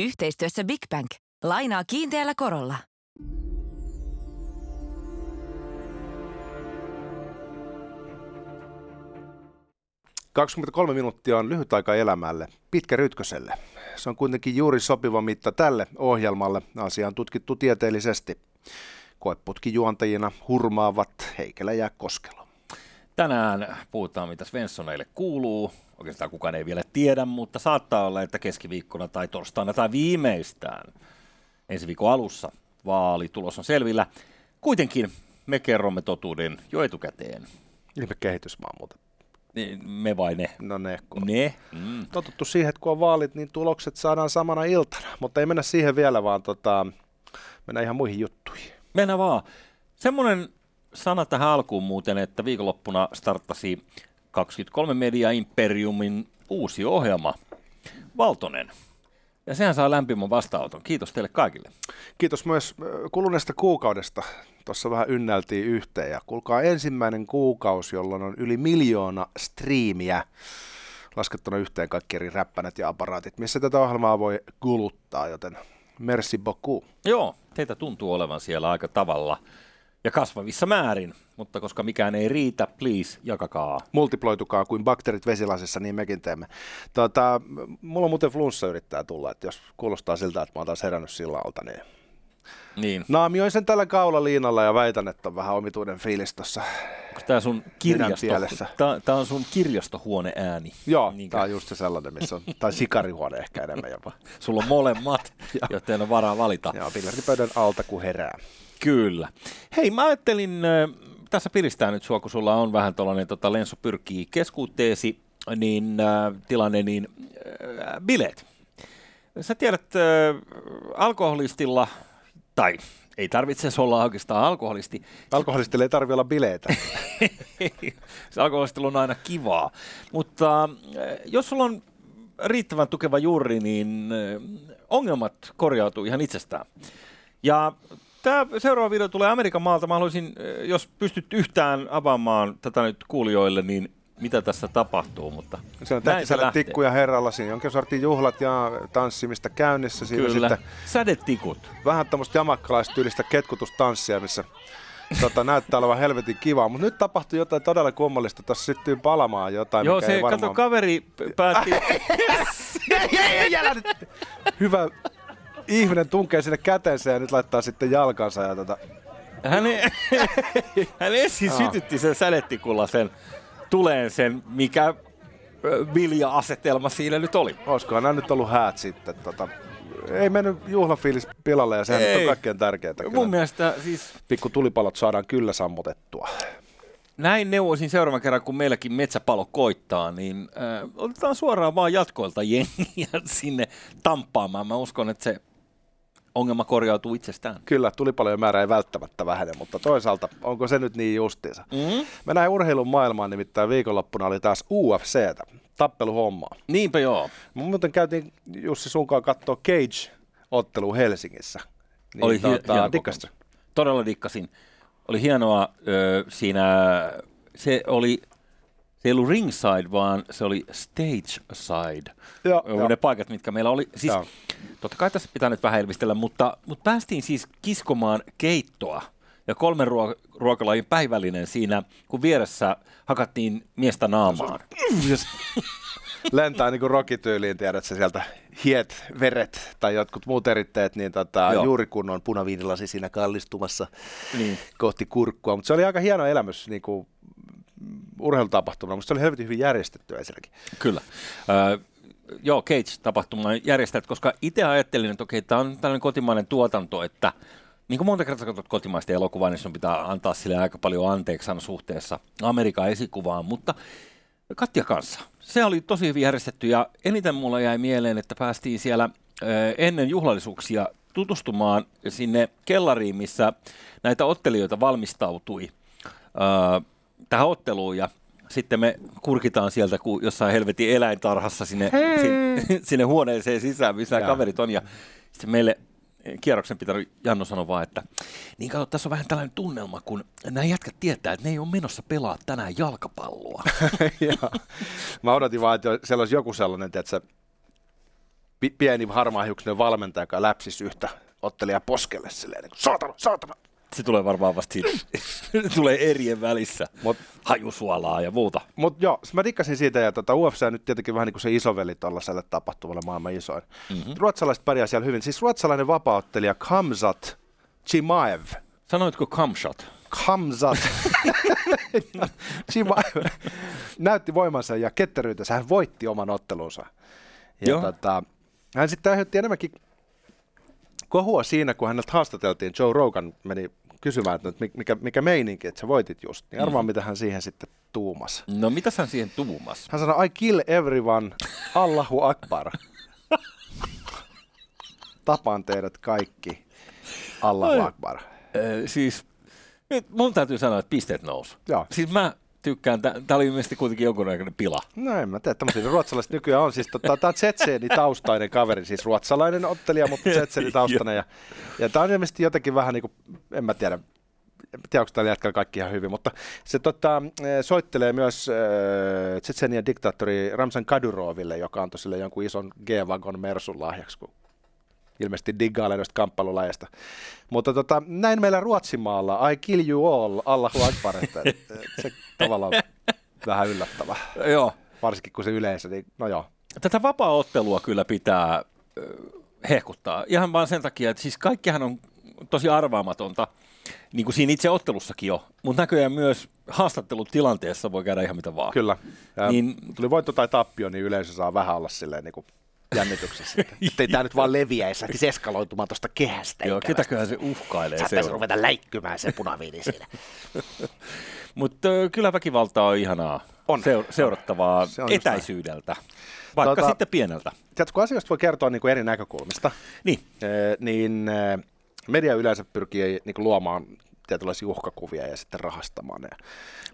Yhteistyössä Big Bank. Lainaa kiinteällä korolla. – 23 minuuttia on lyhyt aika elämälle, pitkä rytköselle. Se on kuitenkin juuri sopiva mitta tälle ohjelmalle. Asia on tutkittu tieteellisesti. Koeputkijuontajina hurmaavat Heikelä ja Koskelo. Tänään puhutaan, mitä Svenssoneille kuuluu. Oikeastaan kukaan ei vielä tiedä, mutta saattaa olla, että keskiviikkona tai torstaina tai viimeistään ensi viikon alussa vaalitulos on selvillä. Kuitenkin me kerromme totuuden jo etukäteen. Ihme kehitysmaa muuten. Niin, me vai ne? No ne. Kun Ne? Mm. Totuttu siihen, että kun on vaalit, niin tulokset saadaan samana iltana. Mutta ei mennä siihen vielä, vaan tota, mennään ihan muihin juttuihin. Mennään vaan. Semmoinen sana tähän alkuun muuten, että viikonloppuna starttasi 23 Media Imperiumin uusi ohjelma, Valtonen. Ja sehän saa lämpimän vastaanoton. Kiitos teille kaikille. Kiitos myös kuluneesta kuukaudesta. Tuossa vähän ynnältiin yhteen. Ja kuulkaa ensimmäinen kuukausi, jolloin on yli miljoona striimiä laskettuna yhteen kaikki eri räppänät ja aparaatit, missä tätä ohjelmaa voi kuluttaa, joten merci beaucoup. Joo, teitä tuntuu olevan siellä aika tavalla ja kasvavissa määrin, mutta koska mikään ei riitä, please, jakakaa. Multiploitukaa kuin bakteerit vesilasissa, niin mekin teemme. Tota, mulla on muuten flunssa yrittää tulla, että jos kuulostaa siltä, että mä oon taas herännyt sillä alta, niin Niin. naamioin sen tällä kaulaliinalla ja väitän, että on vähän omituinen fiilis tuossa. Tämä sun kirjasto, tää, tää on sun kirjastohuone ääni. Joo, Niinkö? tämä on just se sellainen, missä on, tai sikarihuone ehkä enemmän jopa. Sulla on molemmat, joten on varaa valita. Joo, billardipöydän alta kun herää. Kyllä. Hei, mä ajattelin, tässä piristää nyt sua, kun sulla on vähän tuollainen tota, lenso pyrkii keskuuteesi, niin äh, tilanne, niin äh, bileet. Sä tiedät, äh, alkoholistilla, tai ei tarvitse olla oikeastaan alkoholisti, Alkoholistille ei tarvitse olla bileitä. se alkoholistilla on aina kivaa, mutta äh, jos sulla on riittävän tukeva juuri, niin äh, ongelmat korjautuu ihan itsestään. Ja tämä seuraava video tulee Amerikan maalta. Mä haluaisin, äh, jos pystyt yhtään avaamaan tätä nyt kuulijoille, niin mitä tässä tapahtuu, mutta Se on näin tähtiselle lähtee. tikku ja herralla. Siinä jonkin sortin juhlat ja tanssimista käynnissä. Siinä Kyllä, sitten sädetikut. vähän tämmöistä jamakkalaistyyllistä ketkutustanssia, missä tota, näyttää olevan helvetin kivaa. Mutta nyt tapahtui jotain todella kummallista. Tuossa syttyy palamaan jotain, Joo, mikä se, ei varmaan... kato, kaveri päätti. Hyvä ihminen tunkee sinne käteensä ja nyt laittaa sitten jalkansa. Ja tota... hän, e- hän ensin sytytti sen sädetikulla sen tuleen sen, mikä vilja-asetelma siinä nyt oli. Olisikohan nämä nyt ollut häät sitten. Tota... Ei mennyt juhlafiilis pilalle ja sehän Ei. nyt on kaikkein tärkeintä. Kyllä. Mun mielestä siis Pikku tulipalot saadaan kyllä sammutettua. näin neuvoisin seuraavan kerran, kun meilläkin metsäpalo koittaa, niin äh, otetaan suoraan vaan jatkoilta jengiä sinne tamppaamaan. Mä uskon, että se ongelma korjautuu itsestään. Kyllä, tulipalojen määrä ei välttämättä vähene, mutta toisaalta onko se nyt niin justiinsa? Mm? Mennään urheilun maailmaan, nimittäin viikonloppuna oli taas UFCtä, tappeluhommaa. Niinpä joo. Me muuten käytiin Jussi sunkaan katsoa Cage-ottelu Helsingissä. Niin, Oli hi- hieno? Todella dikkasin. Oli hienoa ö, siinä, se oli, se ei ollut ringside, vaan se oli stage side. Joo, ne paikat, mitkä meillä oli. Siis, Joo. totta kai tässä pitää nyt vähän elvistellä, mutta, mutta päästiin siis kiskomaan keittoa ja kolmen ruo- ruokalajin päivällinen siinä, kun vieressä hakattiin miestä naamaan. lentää niin kuin rokityyliin, tiedät sä sieltä hiet, veret tai jotkut muut eritteet, niin tota, Joo. juuri kun on punaviinilasi siinä kallistumassa Niin. kohti kurkkua. Mutta se oli aika hieno elämys niin kuin urheilutapahtumana, mutta se oli helvetin hyvin järjestetty ensinnäkin. Kyllä. Ö, joo, Cage-tapahtuman järjestäjät, koska itse ajattelin, että okei, tämä on tällainen kotimainen tuotanto, että niin kuin monta kertaa katsot kotimaista elokuvaa, niin sun pitää antaa sille aika paljon anteeksi suhteessa Amerikan esikuvaan, mutta Katja kanssa. Se oli tosi hyvin järjestetty ja eniten mulla jäi mieleen, että päästiin siellä ennen juhlallisuuksia tutustumaan sinne kellariin, missä näitä ottelijoita valmistautui ö, tähän otteluun ja sitten me kurkitaan sieltä kuin jossain helvetin eläintarhassa sinne, sinne, sinne huoneeseen sisään, missä nämä Jaa. kaverit on. Ja sitten meille kierroksen pitänyt Janno sanoa vaan, että niin kato, tässä on vähän tällainen tunnelma, kun nämä jätkät tietää, että ne ei ole menossa pelaa tänään jalkapalloa. Joo. Mä odotin vaan, että siellä olisi joku sellainen, pi- pieni harmaahiuksinen valmentaja, joka läpsisi yhtä ottelija poskelle silleen, niin kuin, saatana, saatana. Se tulee varmaan vasta siitä. tulee erien välissä. Mut, Hajusuolaa ja muuta. mut joo, mä dikkasin siitä, ja tota, UFC on nyt tietenkin vähän niin kuin se isoveli tuollaiselle tapahtumalle maailman isoin. Mm-hmm. Ruotsalaiset pärjää siellä hyvin. Siis ruotsalainen vapaaottelija Kamzat Chimaev, Sanoitko camshot? Kamzat Chimaev näytti voimansa ja ketteryytensä. Hän voitti oman ottelunsa. Ja Joo. tota, hän sitten aiheutti enemmänkin kohua siinä, kun häneltä haastateltiin. Joe Rogan meni kysymään, että mikä, mikä meininki, että sä voitit just. Niin arvaa, mm. mitä hän siihen sitten tuumasi. No mitä hän siihen tuumas? Hän sanoi, I kill everyone, Allahu Akbar. Tapaan teidät kaikki, Allahu. Akbar. Ö, siis nyt mun täytyy sanoa, että pisteet nousi. Joo. Siis mä tykkään, tämä oli ilmeisesti kuitenkin jonkunnäköinen pila. No en mä tiedä, tämmöisiä ruotsalaiset nykyään on. Siis tota, tää on Tsetseeni taustainen kaveri, siis ruotsalainen ottelija, mutta Tsetseeni taustainen. Ja, ja tää on ilmeisesti jotenkin vähän niin kuin, en mä tiedä, en tiedä, onko tällä jätkällä kaikki ihan hyvin, mutta se tota, eh, soittelee myös äh, Tsetsenian diktaattori Ramsan Kadyroville, joka antoi sille jonkun ison G-Wagon Mersun lahjaksi, kun ilmeisesti diggailee noista kamppailulajista. Mutta tota, näin meillä Ruotsimaalla, I kill you all, Allahu Akbar, että, että se tavallaan vähän yllättävää Joo. varsinkin kun se yleensä, niin no joo. Tätä vapaa-ottelua kyllä pitää hehkuttaa. Ihan vaan sen takia, että siis kaikkihan on tosi arvaamatonta, niin kuin siinä itse ottelussakin jo, mutta näköjään myös haastattelutilanteessa voi käydä ihan mitä vaan. Kyllä. Ja Niin- niin, tuli voitto tai tappio, niin yleensä saa vähän olla silleen niin kuin jännityksessä. Että ei tämä nyt vaan leviäisi, että eskaloitumaan tuosta kehästä. Joo, ikävästi. ketäköhän se uhkailee Saattaisi ruveta läikkymään se punaviini siinä. Mutta kyllä väkivalta on ihanaa On. Seur- seurattavaa Se on etäisyydeltä, vaikka Tota- sitten pieneltä. Tiedätkö, kun asioista voi kertoa niin kuin eri näkökulmista, Niin, eh, niin eh, media yleensä pyrkii niin kuin luomaan tietynlaisia uhkakuvia ja sitten rahastamaan ne.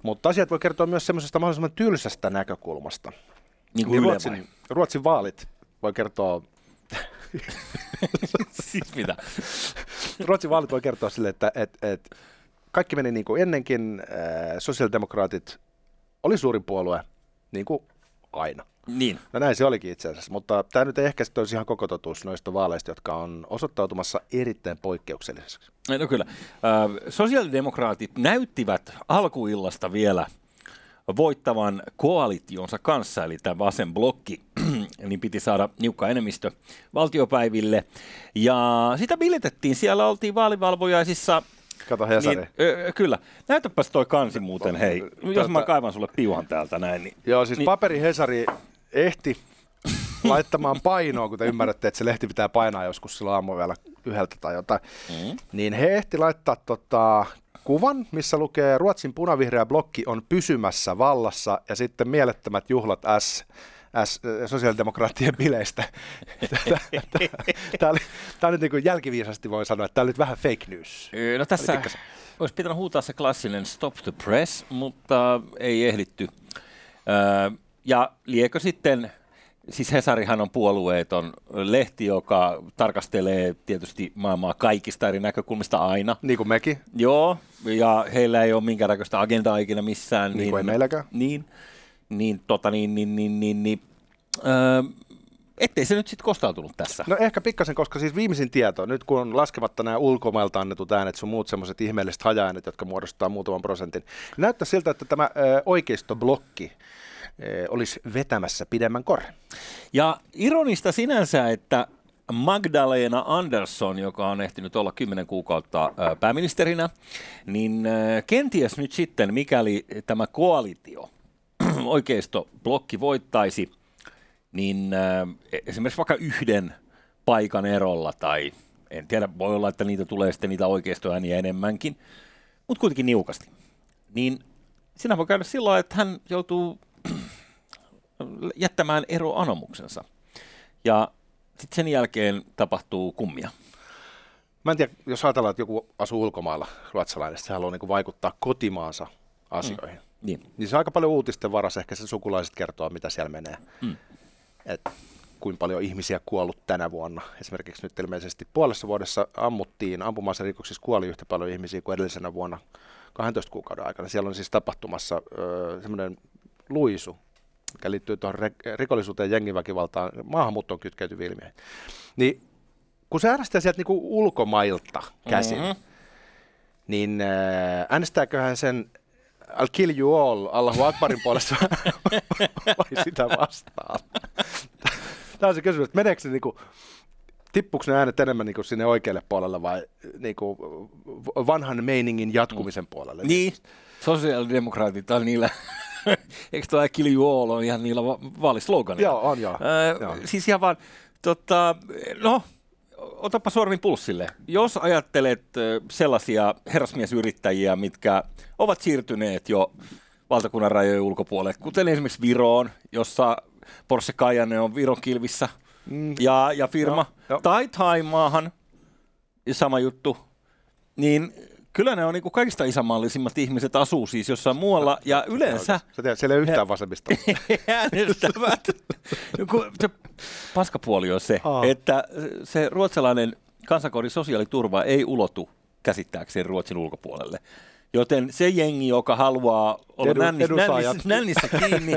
Mutta asiat voi kertoa myös semmoisesta mahdollisimman tylsästä näkökulmasta. niin kuin Niin Ruotsin, vai? Ruotsin vaalit voi kertoa siis mitä? Ruotsin vaalit voi kertoa sille, että et, et kaikki meni niin kuin ennenkin, äh, sosiaalidemokraatit oli suurin puolue, niin kuin aina. Niin, No näin se olikin itse asiassa, mutta tämä nyt ei ehkä sitten olisi ihan koko totuus noista vaaleista, jotka on osoittautumassa erittäin poikkeukselliseksi. no kyllä. Ö, Sosiaalidemokraatit näyttivät alkuillasta vielä voittavan koalitionsa kanssa, eli tämä vasen blokki, niin piti saada niukka enemmistö valtiopäiville. Ja sitä bilitettiin, siellä oltiin vaalivalvojaisissa. Kato Hesari. Niin, ö, kyllä. Näytäpäs toi kansi muuten, hei. Jos mä kaivan sulle piuhan täältä näin, niin Joo, siis Niin. paperi Hesari ehti laittamaan painoa, kun te ymmärrätte, että se lehti pitää painaa joskus silloin aamu vielä yhdeltä tai jotain. Mm. Niin he ehti laittaa tota, kuvan, missä lukee Ruotsin punavihreä blokki on pysymässä vallassa ja sitten mielettömät juhlat S, S sosiaalidemokraattien bileistä. Tämä on nyt niin jälkiviisasti voi sanoa, että tämä on nyt vähän fake news. No tässä olisi pitänyt huutaa se klassinen stop the press, mutta ei ehditty. Ja liekö sitten, siis Hesarihan on puolueeton lehti, joka tarkastelee tietysti maailmaa kaikista eri näkökulmista aina. Niin kuin mekin. Joo, ja heillä ei ole minkäännäköistä agendaa ikinä missään. Niin kuin ei meilläkään. Niin, niin, tota, niin, niin, niin, niin, niin öö, ettei se nyt sitten kostautunut tässä. No ehkä pikkasen, koska siis viimeisin tieto, nyt kun on laskematta nämä ulkomailta annetut äänet, sun muut semmoiset ihmeelliset hajaäänet, jotka muodostaa muutaman prosentin, näyttää siltä, että tämä ö, oikeistoblokki ö, olisi vetämässä pidemmän korren. Ja ironista sinänsä, että Magdalena Andersson, joka on ehtinyt olla 10 kuukautta pääministerinä, niin kenties nyt sitten, mikäli tämä koalitio, oikeistoblokki voittaisi, niin ö, esimerkiksi vaikka yhden paikan erolla, tai en tiedä, voi olla, että niitä tulee sitten niitä oikeistoääniä enemmänkin, mutta kuitenkin niukasti, niin siinä voi käydä sillä että hän joutuu jättämään eroanomuksensa. Ja sitten sen jälkeen tapahtuu kummia. Mä en tiedä, jos ajatellaan, että joku asuu ulkomailla, ruotsalainen, se haluaa niin vaikuttaa kotimaansa asioihin. Mm. Niin. Niin se on aika paljon uutisten varassa, ehkä se sukulaiset kertoo, mitä siellä menee. Mm. Et kuinka paljon ihmisiä kuollut tänä vuonna. Esimerkiksi nyt ilmeisesti puolessa vuodessa ammuttiin, ampuma-aserikoksissa kuoli yhtä paljon ihmisiä kuin edellisenä vuonna 12 kuukauden aikana. Siellä on siis tapahtumassa öö, semmoinen luisu, mikä liittyy tuohon rikollisuuteen, jengiväkivaltaan, maahanmuuttoon kytkeytyviin ilmiöihin. Niin kun se äänestää sieltä niinku ulkomailta käsin, mm-hmm. niin äänestääköhän sen I'll kill you all Allahu Akbarin puolesta vai sitä vastaan? Tämä on se kysymys, että meneekö se niinku, tippuuko ne äänet enemmän niinku sinne oikealle puolelle vai niinku vanhan meiningin jatkumisen mm. puolelle? Niin, sosiaalidemokraatit on niillä Eikö tuo Kill You All on ihan niillä va- vaalisloganilla? Joo, on joo. Äh, joo. Siis ihan vaan, tota, no, otapa sormin pulssille. Jos ajattelet sellaisia herrasmiesyrittäjiä, mitkä ovat siirtyneet jo valtakunnan rajojen ulkopuolelle, kuten esimerkiksi Viroon, jossa Porsche Cayenne on Viron kilvissä, mm. ja, ja firma, jo, jo. tai Taimaahan, sama juttu, niin kyllä ne on niin kaikista isänmaallisimmat ihmiset asuu siis jossain muualla, ja yleensä... Sä tiedät, siellä ei yhtään vasemmista. äänestävät. se paskapuoli on se, Aa. että se ruotsalainen kansakoodin sosiaaliturva ei ulotu käsittääkseen Ruotsin ulkopuolelle. Joten se jengi, joka haluaa olla Edu, nännissä, nännissä, nännissä kiinni,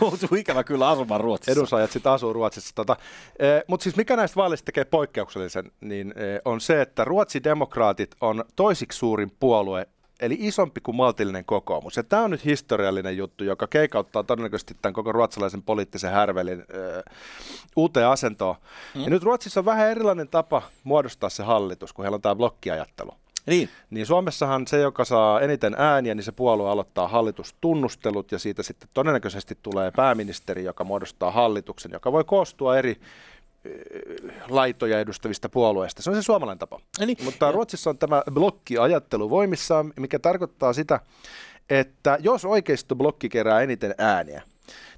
joutuu ikävä kyllä asumaan Ruotsissa. Edusajat sitten asuu Ruotsissa. Tota, eh, Mutta siis mikä näistä vaaleista tekee poikkeuksellisen, niin eh, on se, että Ruotsin demokraatit on toisiksi suurin puolue eli isompi kuin maltillinen kokoomus. Ja tämä on nyt historiallinen juttu, joka keikauttaa todennäköisesti tämän koko ruotsalaisen poliittisen härvelin ö, uuteen asentoon. Mm. Ja nyt Ruotsissa on vähän erilainen tapa muodostaa se hallitus, kun heillä on tämä blokkiajattelu. Niin. niin Suomessahan se, joka saa eniten ääniä, niin se puolue aloittaa hallitustunnustelut ja siitä sitten todennäköisesti tulee pääministeri, joka muodostaa hallituksen, joka voi koostua eri laitoja edustavista puolueista. Se on se suomalainen tapa. Eli, Mutta ja. Ruotsissa on tämä blokkiajattelu voimissaan, mikä tarkoittaa sitä, että jos oikeisto blokki kerää eniten ääniä,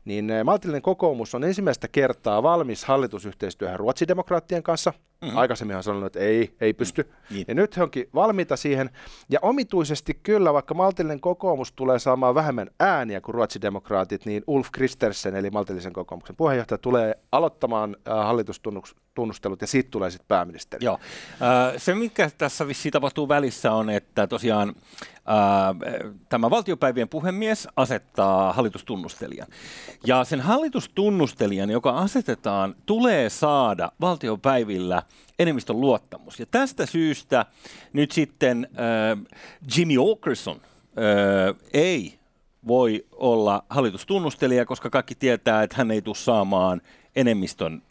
niin eh, maltillinen kokoomus on ensimmäistä kertaa valmis hallitusyhteistyöhön ruotsidemokraattien kanssa. Mm-hmm. Aikaisemmin on sanonut, että ei, ei pysty. Mm-hmm. Ja nyt he onkin valmiita siihen. Ja omituisesti kyllä, vaikka maltillinen kokoomus tulee saamaan vähemmän ääniä kuin ruotsidemokraatit, niin Ulf Kristersen, eli maltillisen kokoomuksen puheenjohtaja, tulee aloittamaan äh, hallitustunnustelut ja siitä tulee sitten pääministeri. Joo. Äh, se, mikä tässä vissiin tapahtuu välissä on, että tosiaan tämä valtiopäivien puhemies asettaa hallitustunnustelijan. Ja sen hallitustunnustelijan, joka asetetaan, tulee saada valtiopäivillä enemmistön luottamus. Ja tästä syystä nyt sitten äh, Jimmy Åkesson äh, ei voi olla hallitustunnustelija, koska kaikki tietää, että hän ei tule saamaan enemmistön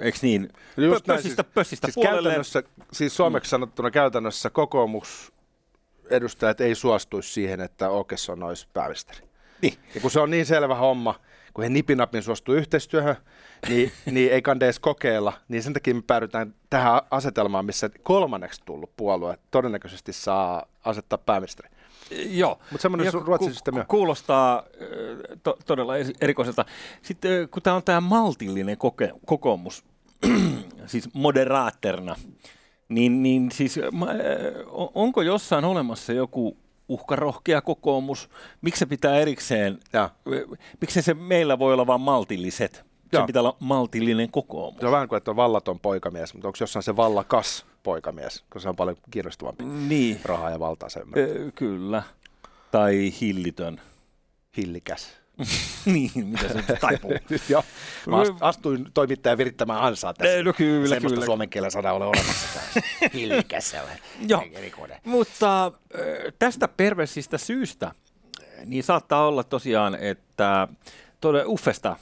eikö niin, Just pössistä, näin, siis, pössistä siis Käytännössä, siis suomeksi sanottuna käytännössä kokoomus edustajat ei suostuisi siihen, että Åkesson olisi pääministeri. Niin. Ja kun se on niin selvä homma, kun he nipinapin suostuu yhteistyöhön, niin, niin ei kande edes kokeilla, niin sen takia me päädytään tähän asetelmaan, missä kolmanneksi tullut puolue todennäköisesti saa asettaa pääministeri. Joo. Mutta semmoinen su- Ruotsin systeemi Kuulostaa to- todella erikoiselta. Sitten kun tämä on tämä maltillinen koke- kokoomus, siis moderaaterna, niin, niin siis onko jossain olemassa joku uhkarohkea kokoomus. Miksi se pitää erikseen, ja. miksi se meillä voi olla vain maltilliset? Se pitää olla maltillinen kokoomus. Se on vähän kuin, että on vallaton poikamies, mutta onko jossain se vallakas poikamies, koska se on paljon kiinnostavampi niin. rahaa ja valtaa sen. kyllä. Tai hillitön. Hillikäs. niin, mitä se taipuu. Joo, mä astuin toimittajan virittämään ansaa tässä. No kyllä, Semmoista kyllä. suomen kielen sana ole olemassa. Hillikäs Joo, mutta tästä perversistä syystä, niin saattaa olla tosiaan, että todella Uffesta,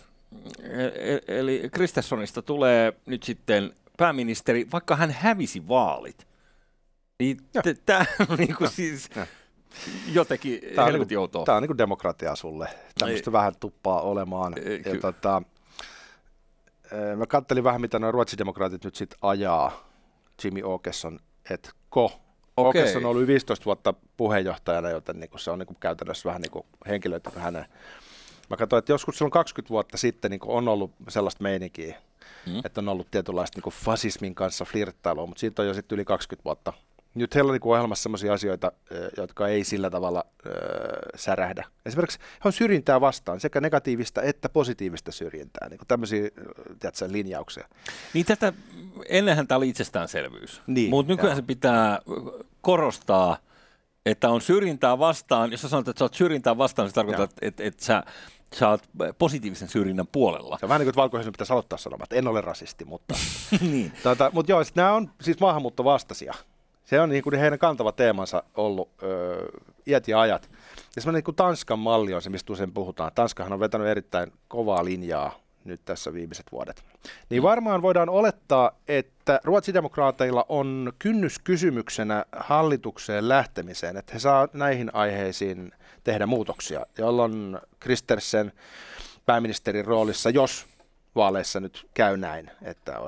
e, e, eli Kristessonista tulee nyt sitten pääministeri, vaikka hän hävisi vaalit. Niin tämä on niin kuin siis... Ja jotenkin tämä helvetin niinku, outoa. Tämä on niin demokratia sulle. Tämmöistä vähän tuppaa olemaan. Ei, ja tota, mä kattelin vähän, mitä nuo ruotsidemokraatit nyt sitten ajaa Jimmy Åkesson, että ko. Okay. Åkesson on ollut 15 vuotta puheenjohtajana, joten niin se on niin käytännössä vähän niin henkilöitä hänen. Mä katsoin, että joskus silloin 20 vuotta sitten niin on ollut sellaista meininkiä, mm. että on ollut tietynlaista niin fasismin kanssa flirttailua, mutta siitä on jo sitten yli 20 vuotta nyt heillä on niin ohjelmassa sellaisia asioita, jotka ei sillä tavalla äh, särähdä. Esimerkiksi he on syrjintää vastaan, sekä negatiivista että positiivista syrjintää, niin tämmöisiä tiedätkö, linjauksia. Niin tätä, ennenhän tämä oli itsestäänselvyys, niin, mutta nykyään se pitää korostaa, että on syrjintää vastaan. Jos sä sanot, että sä oot syrjintää vastaan, se tarkoittaa, että, että, että sä sä oot positiivisen syrjinnän puolella. Se on vähän niin kuin, että valkoisen pitäisi aloittaa sanomaan, että en ole rasisti, mutta... niin. Tota, mutta joo, nämä on siis maahanmuuttovastaisia. Se on niin kuin heidän kantava teemansa ollut öö, iät ja ajat. Ja semmoinen niin kuin Tanskan malli on se, mistä usein puhutaan. Tanskahan on vetänyt erittäin kovaa linjaa nyt tässä viimeiset vuodet. Niin varmaan voidaan olettaa, että ruotsidemokraateilla on kynnyskysymyksenä hallitukseen lähtemiseen, että he saa näihin aiheisiin tehdä muutoksia, jolloin Kristersen pääministerin roolissa, jos vaaleissa nyt käy näin, että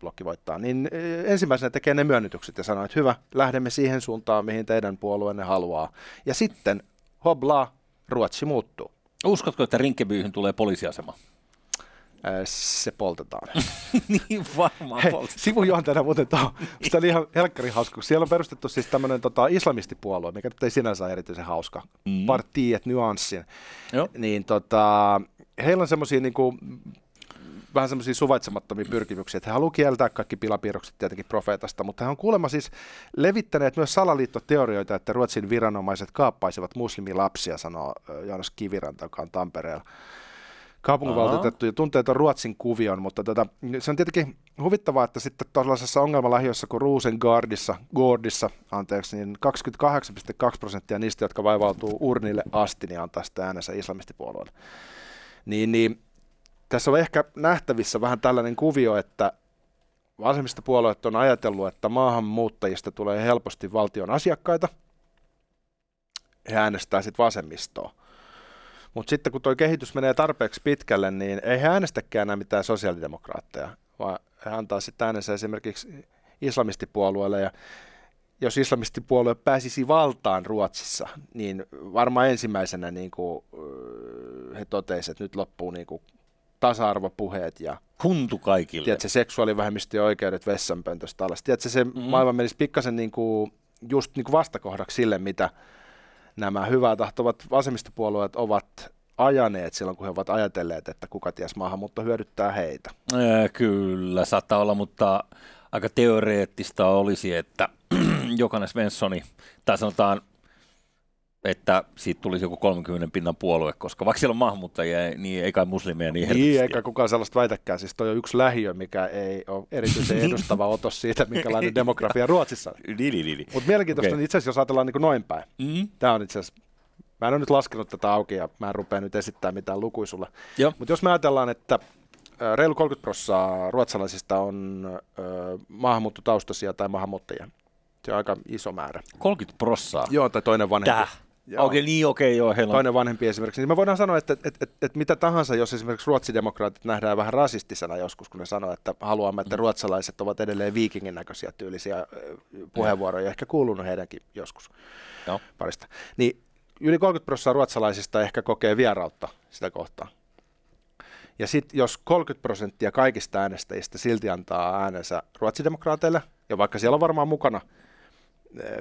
blokki voittaa, niin e, ensimmäisenä tekee ne myönnytykset ja sanoo, että hyvä, lähdemme siihen suuntaan, mihin teidän puolueenne haluaa. Ja sitten, hobla, Ruotsi muuttuu. Uskotko, että Rinkebyyhyn tulee poliisiasema? se poltetaan. niin varmaan Hei, sivujuontajana muuten tämä oli ihan helkkari hauska, kun siellä on perustettu siis tämmöinen tota, islamistipuolue, mikä nyt ei sinänsä ole erityisen hauska, mm. Partiet Nuanssin, niin tota, heillä on semmoisia niinku, vähän semmoisia suvaitsemattomia pyrkimyksiä, että he haluavat kieltää kaikki pilapiirrokset tietenkin profeetasta, mutta he on kuulemma siis levittäneet myös salaliittoteorioita, että Ruotsin viranomaiset kaappaisivat muslimilapsia, sanoo Joonas Kiviranta, joka on Tampereella kaupunginvaltuutettu ja tuntee tuon Ruotsin kuvion, mutta tota, se on tietenkin huvittavaa, että sitten tuollaisessa ongelmalähiössä kuin Rosengardissa, Gordissa, anteeksi, niin 28,2 prosenttia niistä, jotka vaivautuu urnille asti, niin antaa sitä äänensä islamistipuolueelle. Niin, niin tässä on ehkä nähtävissä vähän tällainen kuvio, että vasemmistopuolueet on ajatellut, että maahanmuuttajista tulee helposti valtion asiakkaita, he äänestää sitten vasemmistoa. Mutta sitten kun tuo kehitys menee tarpeeksi pitkälle, niin ei he äänestäkään enää mitään sosiaalidemokraatteja, vaan he antaa sitten äänensä esimerkiksi islamistipuolueelle. Ja jos islamistipuolue pääsisi valtaan Ruotsissa, niin varmaan ensimmäisenä niin kuin, he totesivat, että nyt loppuu niin kuin tasa-arvopuheet ja Huntu kaikille. Tiedätkö, seksuaalivähemmistöjen oikeudet vessanpöntöstä alas. Tiedätkö, se mm-hmm. maailma menisi pikkasen niin kuin, just niin kuin vastakohdaksi sille, mitä nämä hyvää tahtovat vasemmistopuolueet ovat ajaneet silloin, kun he ovat ajatelleet, että kuka ties maahanmuutto hyödyttää heitä. Ää, kyllä, saattaa olla, mutta aika teoreettista olisi, että jokainen Svenssoni, tai sanotaan että siitä tulisi joku 30 pinnan puolue, koska vaikka siellä on maahanmuuttajia, niin ei kai muslimeja niin helposti. Niin, eikä kukaan sellaista väitäkään. Siis toi on yksi lähiö, mikä ei ole erityisen edustava otos siitä, minkälainen demografia Ruotsissa on. Niin, niin, niin. Mutta mielenkiintoista okay. itse asiassa, jos ajatellaan niin noin päin. Mm-hmm. Tämä on itse asiassa, mä en ole nyt laskenut tätä auki ja mä en rupea nyt esittämään mitään lukuja sulle. Mutta jos me ajatellaan, että reilu 30 prosenttia ruotsalaisista on maahanmuuttotaustaisia tai maahanmuuttajia. Se on aika iso määrä. 30 prossaa? Joo, tai toinen vanhempi. Täh? Okei, okay, niin okei, okay, joo. Heillä on... Toinen vanhempi esimerkiksi. Niin me voidaan sanoa, että, että, että, että mitä tahansa, jos esimerkiksi ruotsidemokraatit nähdään vähän rasistisena joskus, kun ne sanoo, että haluamme, että mm. ruotsalaiset ovat edelleen viikingin näköisiä tyylisiä puheenvuoroja, ehkä kuulunut heidänkin joskus joo. parista. Niin yli 30 prosenttia ruotsalaisista ehkä kokee vierautta sitä kohtaa. Ja sitten jos 30 prosenttia kaikista äänestäjistä silti antaa äänensä ruotsidemokraateille, ja vaikka siellä on varmaan mukana –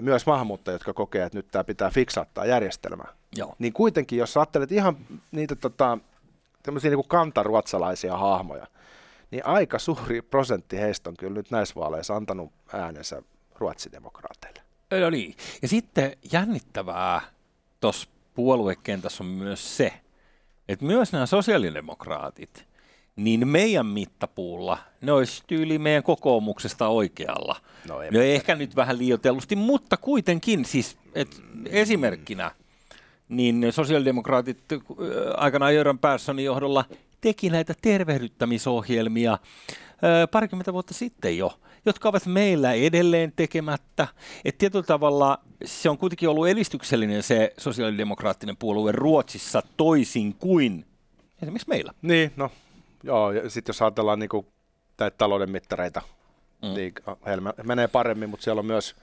myös maahanmuuttajia, jotka kokee, että nyt tämä pitää fiksaattaa järjestelmää. Joo. Niin kuitenkin, jos ajattelet ihan niitä tota, tämmöisiä niin kantaruotsalaisia hahmoja, niin aika suuri prosentti heistä on kyllä nyt näissä vaaleissa antanut äänensä ruotsidemokraateille. No niin. Ja sitten jännittävää tuossa puoluekentässä on myös se, että myös nämä sosiaalidemokraatit – niin meidän mittapuulla ne olisi tyyli meidän kokoomuksesta oikealla. No, ei, no ehkä nyt vähän liioitellusti, mutta kuitenkin siis et esimerkkinä, niin sosiaalidemokraatit äh, aikanaan Jöran Perssonin johdolla teki näitä tervehdyttämisohjelmia äh, parikymmentä vuotta sitten jo, jotka ovat meillä edelleen tekemättä. Et tietyllä tavalla se on kuitenkin ollut edistyksellinen se sosiaalidemokraattinen puolue Ruotsissa toisin kuin esimerkiksi meillä. Niin, no Joo, ja sitten jos ajatellaan niin kuin, näitä talouden mittareita, mm. niin heillä menee paremmin, mutta siellä on myös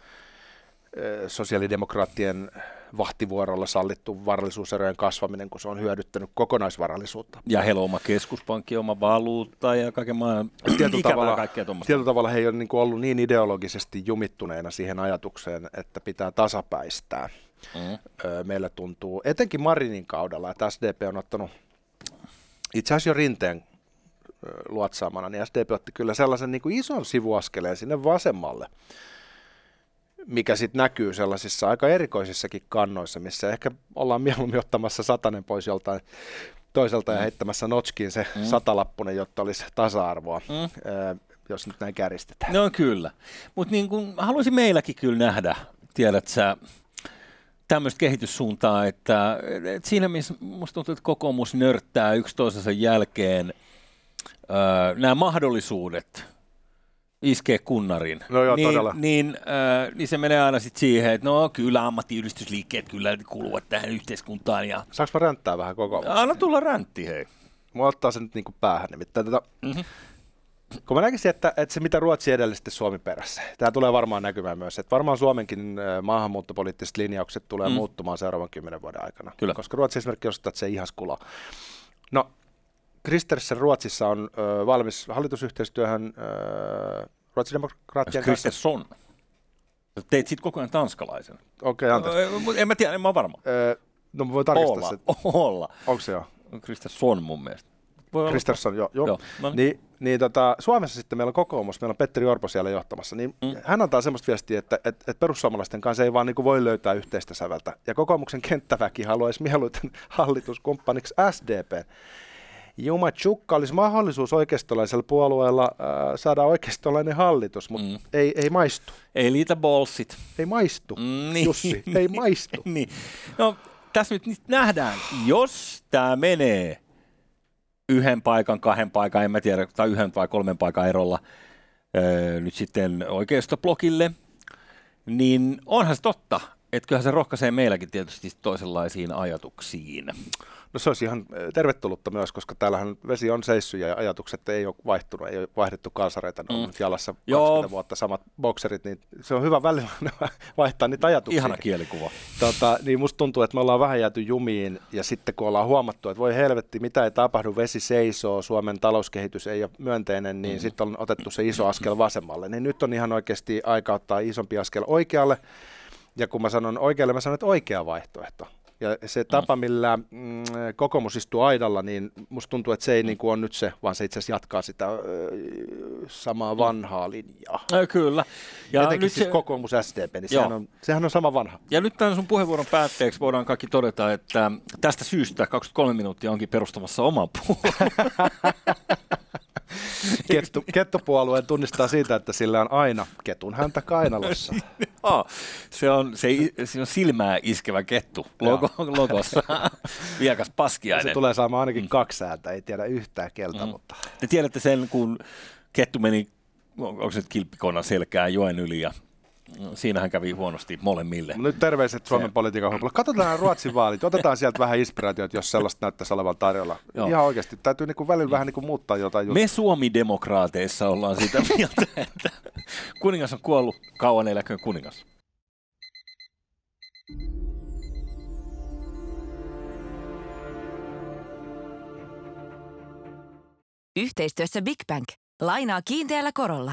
sosiaalidemokraattien vahtivuorolla sallittu varallisuuserojen kasvaminen, kun se on hyödyttänyt kokonaisvarallisuutta. Ja heillä on oma keskuspankki, oma valuutta ja kaiken maan tietyllä tavalla, kaikkea tietyllä tavalla he ei ole niin kuin ollut niin ideologisesti jumittuneena siihen ajatukseen, että pitää tasapäistää. Mm. Meillä tuntuu, etenkin Marinin kaudella, että SDP on ottanut itse asiassa jo rinteen luotsaamana, niin SDP otti kyllä sellaisen niin kuin ison sivuaskeleen sinne vasemmalle, mikä sitten näkyy sellaisissa aika erikoisissakin kannoissa, missä ehkä ollaan mieluummin ottamassa satanen pois joltain toiselta ja heittämässä notskiin se Mm. satalappunen, jotta olisi tasa-arvoa, Mm. jos nyt näin käristetään. No kyllä. Mutta niin kuin haluaisin meilläkin kyllä nähdä, tiedät sä, tämmöistä kehityssuuntaa, että, että siinä missä musta tuntuu, että kokoomus nörttää yksi toisensa jälkeen öö, nämä mahdollisuudet iskee kunnarin, No joo, niin, todella. niin, öö, niin se menee aina sitten siihen, että no kyllä ammattiyhdistysliikkeet kyllä kuuluvat tähän yhteiskuntaan ja Saanko mä ränttää vähän koko anna tulla räntti hei. Mua ottaa se nyt niin kuin päähän. Nimittäin tätä, Mhm. kun mä näkisin, että, että se mitä Ruotsi edellisesti Suomi perässä, tämä tulee varmaan näkymään myös, että varmaan Suomenkin maahanmuuttopoliittiset linjaukset tulee Mm. muuttumaan seuraavan kymmenen vuoden aikana. Kyllä. Koska Ruotsi esimerkiksi osoittaa, että se skula. No, Kristersen Ruotsissa on ö, valmis hallitusyhteistyöhön ö, Ruotsin demokraattien kanssa. Kristersson. Teit sit koko ajan tanskalaisen. Okei, okay, anteeksi. Mut en mä tiedä, en mä ole varma. Ö, no mä voin tarkistaa Olla, se. olla. Onko se jo? Kristersson mun mielestä. Voi. Kristersson, joo. joo. Joo, no niin. Niin, niin tota, Suomessa sitten meillä on kokoomus, meillä on Petteri Orpo siellä johtamassa, niin Mm. hän antaa semmoista viestiä, että, että, että perussuomalaisten kanssa ei vaan niin kuin voi löytää yhteistä säveltä. Ja kokoomuksen kenttäväki haluaisi mieluiten hallituskumppaniksi SDP. Juma Chukka olisi mahdollisuus oikeistolaisella puolueella äh, saada oikeistolainen hallitus, mutta Mm. ei, ei maistu. Ei liitä bolsit. Ei maistu, Mm, niin. Jussi, ei maistu. niin. No, tässä nyt nähdään, jos tämä menee yhden paikan, kahden paikan, en mä tiedä, tai yhden vai kolmen paikan erolla öö, nyt sitten oikeistoblokille, niin onhan se totta, että kyllähän se rohkaisee meilläkin tietysti toisenlaisiin ajatuksiin. No se olisi ihan äh, tervetullutta myös, koska täällähän vesi on seissyt ja ajatukset ei ole vaihtunut, ei ole vaihdettu kalsareita, ne on Mm. jalassa Joo. 20 vuotta samat bokserit, niin se on hyvä välillä vaihtaa niitä ajatuksia. Ihana kielikuva. Tota, niin musta tuntuu, että me ollaan vähän jääty jumiin ja sitten kun ollaan huomattu, että voi helvetti, mitä ei tapahdu, vesi seisoo, Suomen talouskehitys ei ole myönteinen, niin mm. sitten on otettu se iso askel vasemmalle. Niin nyt on ihan oikeasti aika ottaa isompi askel oikealle. Ja kun mä sanon oikealle, mä sanon, että oikea vaihtoehto. Ja se tapa, millä mm, kokoomus istuu aidalla, niin musta tuntuu, että se ei niin kuin on nyt se, vaan se itse asiassa jatkaa sitä ö, samaa vanhaa linjaa. Ö, kyllä. Ja Ja Etenkin nyt, siis se, kokoomus SDP, niin Joo. sehän on, sehän on sama vanha. ja nyt tämän sun puheenvuoron päätteeksi voidaan kaikki todeta, että tästä syystä 23 minuuttia onkin perustamassa oman puolueen. Kettu, kettupuolueen tunnistaa siitä, että sillä on aina ketun häntä kainalossa. Joo, se on, se, se on silmää iskevä kettu logo, logossa. Viekas paskiainen. Se tulee saamaan ainakin kaksi ääntä, ei tiedä yhtään keltä, Mm. mutta Te tiedätte sen, kun kettu meni, onko se nyt kilppikonan selkään joen yli ja siinähän kävi huonosti molemmille. nyt terveiset Suomen Se- politiikan huipulla. Katsotaan Ruotsin vaalit, otetaan sieltä vähän inspiraatiota, jos sellaista näyttäisi olevan tarjolla. Joo. Ihan oikeasti, täytyy niinku välillä vähän niinku muuttaa jotain juttua. Me Suomi-demokraateissa ollaan sitä mieltä, että kuningas on kuollut, kauan eläköön kuningas. Yhteistyössä Big Bank. Lainaa kiinteällä korolla.